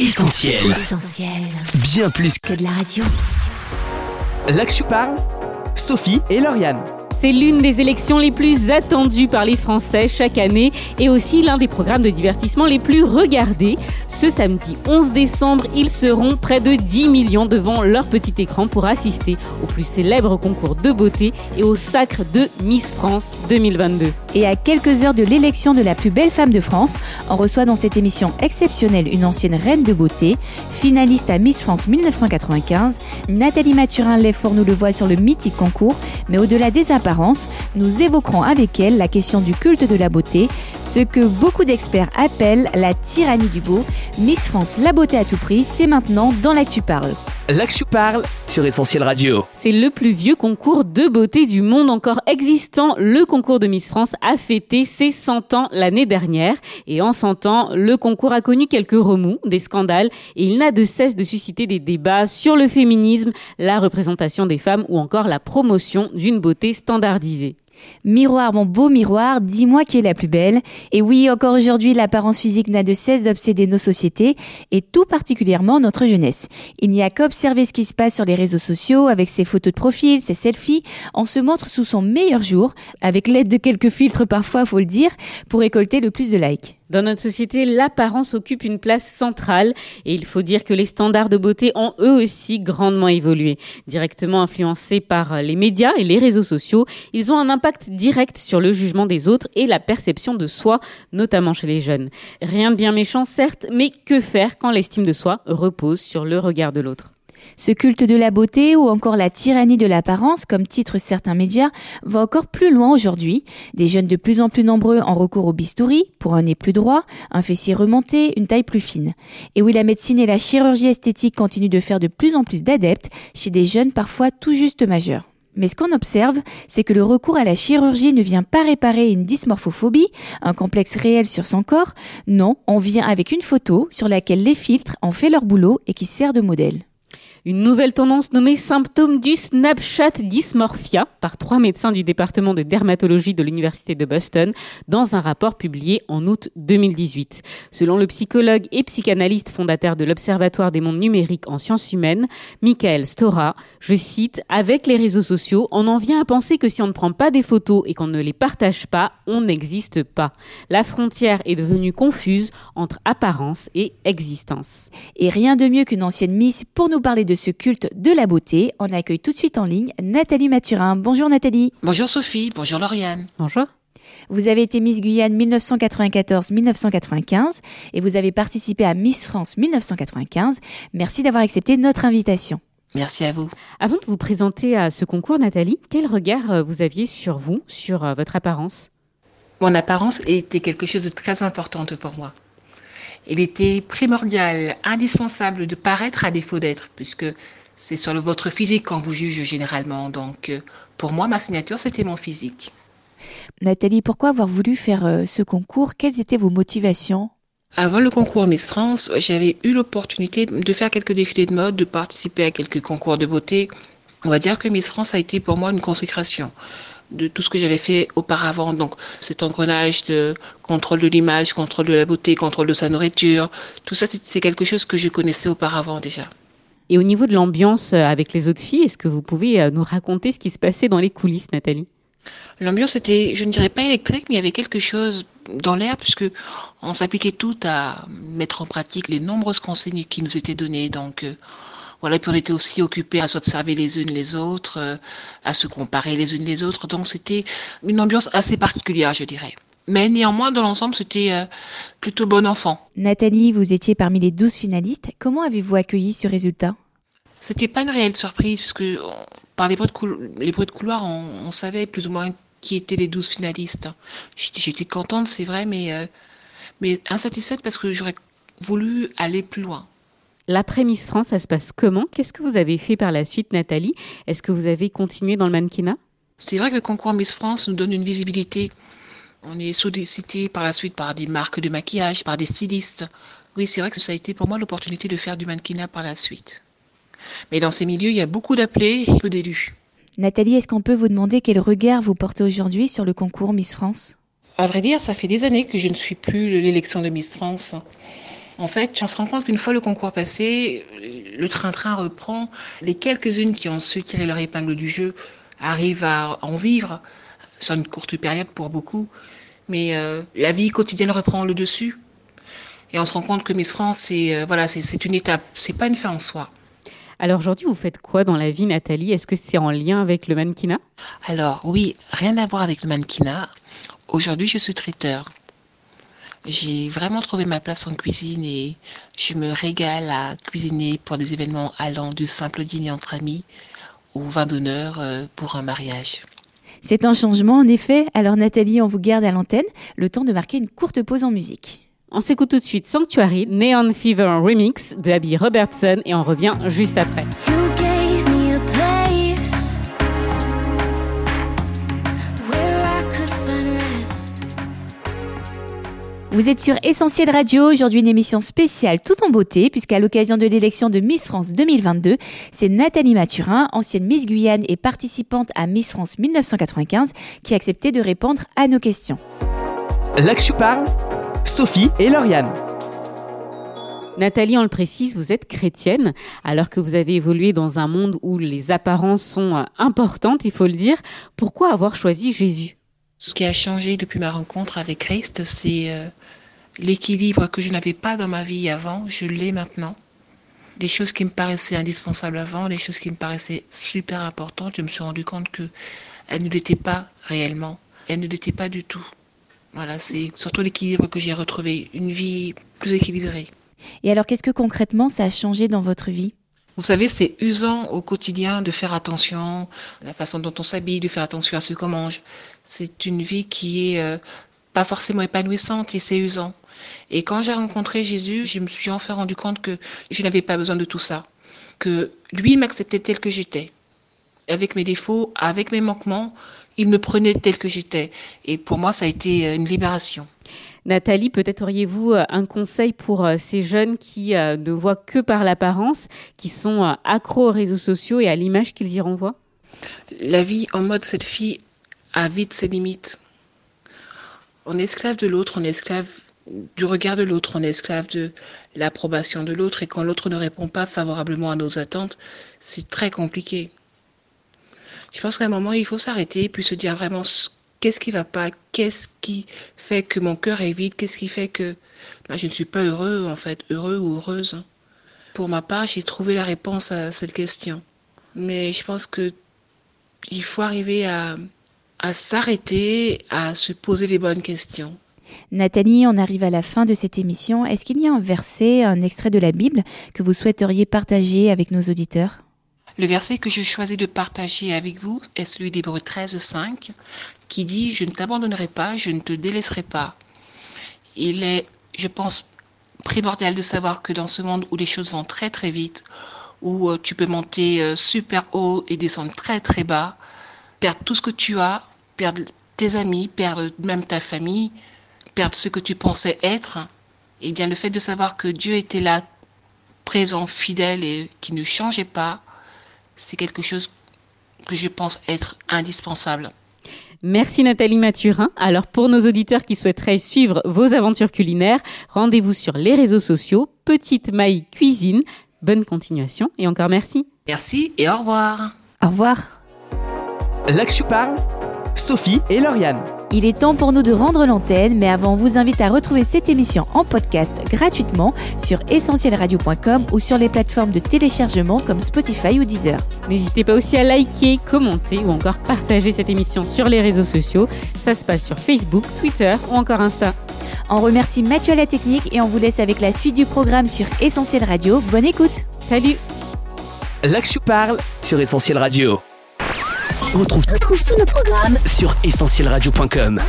Essentiel. Essentiel. Bien plus que Que de la radio. là que je parle, Sophie et Lauriane. C'est l'une des élections les plus attendues par les Français chaque année et aussi l'un des programmes de divertissement les plus regardés. Ce samedi 11 décembre, ils seront près de 10 millions devant leur petit écran pour assister au plus célèbre concours de beauté et au sacre de Miss France 2022. Et à quelques heures de l'élection de la plus belle femme de France, on reçoit dans cette émission exceptionnelle une ancienne reine de beauté, finaliste à Miss France 1995. Nathalie Mathurin Lefort nous le voit sur le mythique concours, mais au-delà des apparences, nous évoquerons avec elle la question du culte de la beauté, ce que beaucoup d'experts appellent la tyrannie du beau. Miss France, la beauté à tout prix, c'est maintenant dans l'actu parle. Je parle sur Essentiel Radio. C'est le plus vieux concours de beauté du monde encore existant. Le concours de Miss France a fêté ses 100 ans l'année dernière. Et en 100 ans, le concours a connu quelques remous, des scandales, et il n'a de cesse de susciter des débats sur le féminisme, la représentation des femmes ou encore la promotion d'une beauté standardisée. Miroir, mon beau miroir, dis-moi qui est la plus belle. Et oui, encore aujourd'hui, l'apparence physique n'a de cesse d'obséder nos sociétés, et tout particulièrement notre jeunesse. Il n'y a qu'à observer ce qui se passe sur les réseaux sociaux, avec ses photos de profil, ses selfies. On se montre sous son meilleur jour, avec l'aide de quelques filtres parfois, faut le dire, pour récolter le plus de likes. Dans notre société, l'apparence occupe une place centrale et il faut dire que les standards de beauté ont eux aussi grandement évolué. Directement influencés par les médias et les réseaux sociaux, ils ont un impact direct sur le jugement des autres et la perception de soi, notamment chez les jeunes. Rien de bien méchant certes, mais que faire quand l'estime de soi repose sur le regard de l'autre? Ce culte de la beauté ou encore la tyrannie de l'apparence, comme titrent certains médias, va encore plus loin aujourd'hui. Des jeunes de plus en plus nombreux en recours au bistouri pour un nez plus droit, un fessier remonté, une taille plus fine. Et oui, la médecine et la chirurgie esthétique continuent de faire de plus en plus d'adeptes chez des jeunes parfois tout juste majeurs. Mais ce qu'on observe, c'est que le recours à la chirurgie ne vient pas réparer une dysmorphophobie, un complexe réel sur son corps. Non, on vient avec une photo sur laquelle les filtres ont fait leur boulot et qui sert de modèle. Une nouvelle tendance nommée symptômes du Snapchat dysmorphia par trois médecins du département de dermatologie de l'université de Boston dans un rapport publié en août 2018. Selon le psychologue et psychanalyste fondateur de l'Observatoire des mondes numériques en sciences humaines, Michael Stora, je cite, avec les réseaux sociaux, on en vient à penser que si on ne prend pas des photos et qu'on ne les partage pas, on n'existe pas. La frontière est devenue confuse entre apparence et existence. Et rien de mieux qu'une ancienne Miss pour nous parler de ce culte de la beauté. On accueille tout de suite en ligne Nathalie Mathurin. Bonjour Nathalie. Bonjour Sophie, bonjour Lauriane. Bonjour. Vous avez été Miss Guyane 1994-1995 et vous avez participé à Miss France 1995. Merci d'avoir accepté notre invitation. Merci à vous. Avant de vous présenter à ce concours, Nathalie, quel regard euh, vous aviez sur vous, sur euh, votre apparence? Mon apparence était quelque chose de très important pour moi. Il était primordial, indispensable de paraître à défaut d'être, puisque c'est sur votre physique qu'on vous juge généralement. Donc, euh, pour moi, ma signature, c'était mon physique. Nathalie, pourquoi avoir voulu faire euh, ce concours? Quelles étaient vos motivations? Avant le concours Miss France, j'avais eu l'opportunité de faire quelques défilés de mode, de participer à quelques concours de beauté. On va dire que Miss France a été pour moi une consécration de tout ce que j'avais fait auparavant. Donc, cet engrenage de contrôle de l'image, contrôle de la beauté, contrôle de sa nourriture, tout ça, c'est quelque chose que je connaissais auparavant déjà. Et au niveau de l'ambiance euh, avec les autres filles, est-ce que vous pouvez euh, nous raconter ce qui se passait dans les coulisses, Nathalie? L'ambiance était, je ne dirais pas électrique, mais il y avait quelque chose dans l'air puisque on s'appliquait tout à mettre en pratique les nombreuses consignes qui nous étaient données. Donc euh, voilà, puis on était aussi occupés à s'observer les unes les autres, euh, à se comparer les unes les autres. Donc c'était une ambiance assez particulière, je dirais. Mais néanmoins, dans l'ensemble, c'était euh, plutôt bon enfant. Nathalie, vous étiez parmi les 12 finalistes. Comment avez-vous accueilli ce résultat? C'était pas une réelle surprise puisque par les bruits de, coul- les bruits de couloir, on, on savait plus ou moins qui étaient les 12 finalistes. J'étais j'étais contente, c'est vrai, mais, euh, mais insatisfaite parce que j'aurais voulu aller plus loin. L'après Miss France, ça se passe comment? Qu'est-ce que vous avez fait par la suite, Nathalie? Est-ce que vous avez continué dans le mannequinat? C'est vrai que le concours Miss France nous donne une visibilité. On est sollicité par la suite par des marques de maquillage, par des stylistes. Oui, c'est vrai que ça a été pour moi l'opportunité de faire du mannequinat par la suite. Mais dans ces milieux, il y a beaucoup d'appelés et peu d'élus. Nathalie, est-ce qu'on peut vous demander quel regard vous portez aujourd'hui sur le concours Miss France? À vrai dire, ça fait des années que je ne suis plus l'élection de Miss France. En fait, on se rend compte qu'une fois le concours passé, le train-train reprend. Les quelques-unes qui ont su tirer leur épingle du jeu arrivent à en vivre, sur une courte période pour beaucoup. Mais euh, la vie quotidienne reprend le dessus. Et on se rend compte que Miss France, c'est euh, voilà, c'est une étape, c'est pas une fin en soi. Alors aujourd'hui, vous faites quoi dans la vie, Nathalie? Est-ce que c'est en lien avec le mannequinat? Alors oui, rien à voir avec le mannequinat. Aujourd'hui, je suis traiteur. J'ai vraiment trouvé ma place en cuisine et je me régale à cuisiner pour des événements allant du simple dîner entre amis au vin d'honneur euh, pour un mariage. C'est un changement en effet. Alors Nathalie, on vous garde à l'antenne, le temps de marquer une courte pause en musique. On s'écoute tout de suite Sanctuary, Neon Fever Remix de Abby Robertson et on revient juste après. Vous êtes sur Essentiel Radio, aujourd'hui une émission spéciale tout en beauté, puisqu'à l'occasion de l'élection de Miss France 2022, c'est Nathalie Mathurin, ancienne Miss Guyane et participante à Miss France 1995, qui a accepté de répondre à nos questions. Là que je parle, Sophie et Lauriane. Nathalie, on le précise, vous êtes chrétienne, alors que vous avez évolué dans un monde où les apparences sont importantes, il faut le dire. Pourquoi avoir choisi Jésus? Ce qui a changé depuis ma rencontre avec Christ, c'est euh, l'équilibre que je n'avais pas dans ma vie avant, je l'ai maintenant. Les choses qui me paraissaient indispensables avant, les choses qui me paraissaient super importantes, je me suis rendu compte que elles ne l'étaient pas réellement. Elles ne l'étaient pas du tout. Voilà, c'est surtout l'équilibre que j'ai retrouvé, une vie plus équilibrée. Et alors, qu'est-ce que concrètement ça a changé dans votre vie? Vous savez, c'est usant au quotidien de faire attention à la façon dont on s'habille, de faire attention à ce qu'on mange. C'est une vie qui est euh, pas forcément épanouissante et c'est usant. Et quand j'ai rencontré Jésus, je me suis enfin rendu compte que je n'avais pas besoin de tout ça. Que lui m'acceptait tel que j'étais. Avec mes défauts, avec mes manquements, il me prenait tel que j'étais. Et pour moi, ça a été euh, une libération. Nathalie, peut-être auriez-vous euh, un conseil pour euh, ces jeunes qui ne voient que par l'apparence, qui sont accros aux réseaux sociaux et à l'image qu'ils y renvoient? La vie en mode cette fille a vite ses limites. On est esclave de l'autre, on est esclave du regard de l'autre, on est esclave de l'approbation de l'autre et quand l'autre ne répond pas favorablement à nos attentes, c'est très compliqué. Je pense qu'à un moment, il faut s'arrêter puis se dire vraiment qu'est-ce qui va pas, qu'est-ce qui fait que mon cœur est vide, qu'est-ce qui fait que ben, je ne suis pas heureux, en fait, heureux ou heureuse. Pour ma part, j'ai trouvé la réponse à cette question. Mais je pense que il faut arriver à, à s'arrêter, à se poser les bonnes questions. Nathalie, on arrive à la fin de cette émission. Est-ce qu'il y a un verset, un extrait de la Bible que vous souhaiteriez partager avec nos auditeurs? Le verset que je choisis de partager avec vous est celui d'Hébreu 13, 5, qui dit Je ne t'abandonnerai pas, je ne te délaisserai pas. Il est, je pense, primordial de savoir que dans ce monde où les choses vont très très vite, où euh, tu peux monter euh, super haut et descendre très très bas, perdre tout ce que tu as, perdre tes amis, perdre même ta famille, perdre ce que tu pensais être, eh bien le fait de savoir que Dieu était là, présent, fidèle et qui ne changeait pas, c'est quelque chose que je pense être indispensable. Merci Nathalie Mathurin. Alors pour nos auditeurs qui souhaiteraient suivre vos aventures culinaires, rendez-vous sur les réseaux sociaux Petite Maille Cuisine. Bonne continuation et encore merci. Merci et au revoir. Au revoir. Là que je parle, Sophie et Lauriane. Il est temps pour nous de rendre l'antenne, mais avant, on vous invite à retrouver cette émission en podcast gratuitement sur essentielradio.com ou sur les plateformes de téléchargement comme Spotify ou Deezer. N'hésitez pas aussi à liker, commenter ou encore partager cette émission sur les réseaux sociaux. Ça se passe sur Facebook, Twitter ou encore Insta. On remercie Mathieu à la technique et on vous laisse avec la suite du programme sur Essentiel Radio. Bonne écoute. Salut. Là que je parle sur Essentiel Radio. On retrouve, tous nos programmes sur essentielradio.com.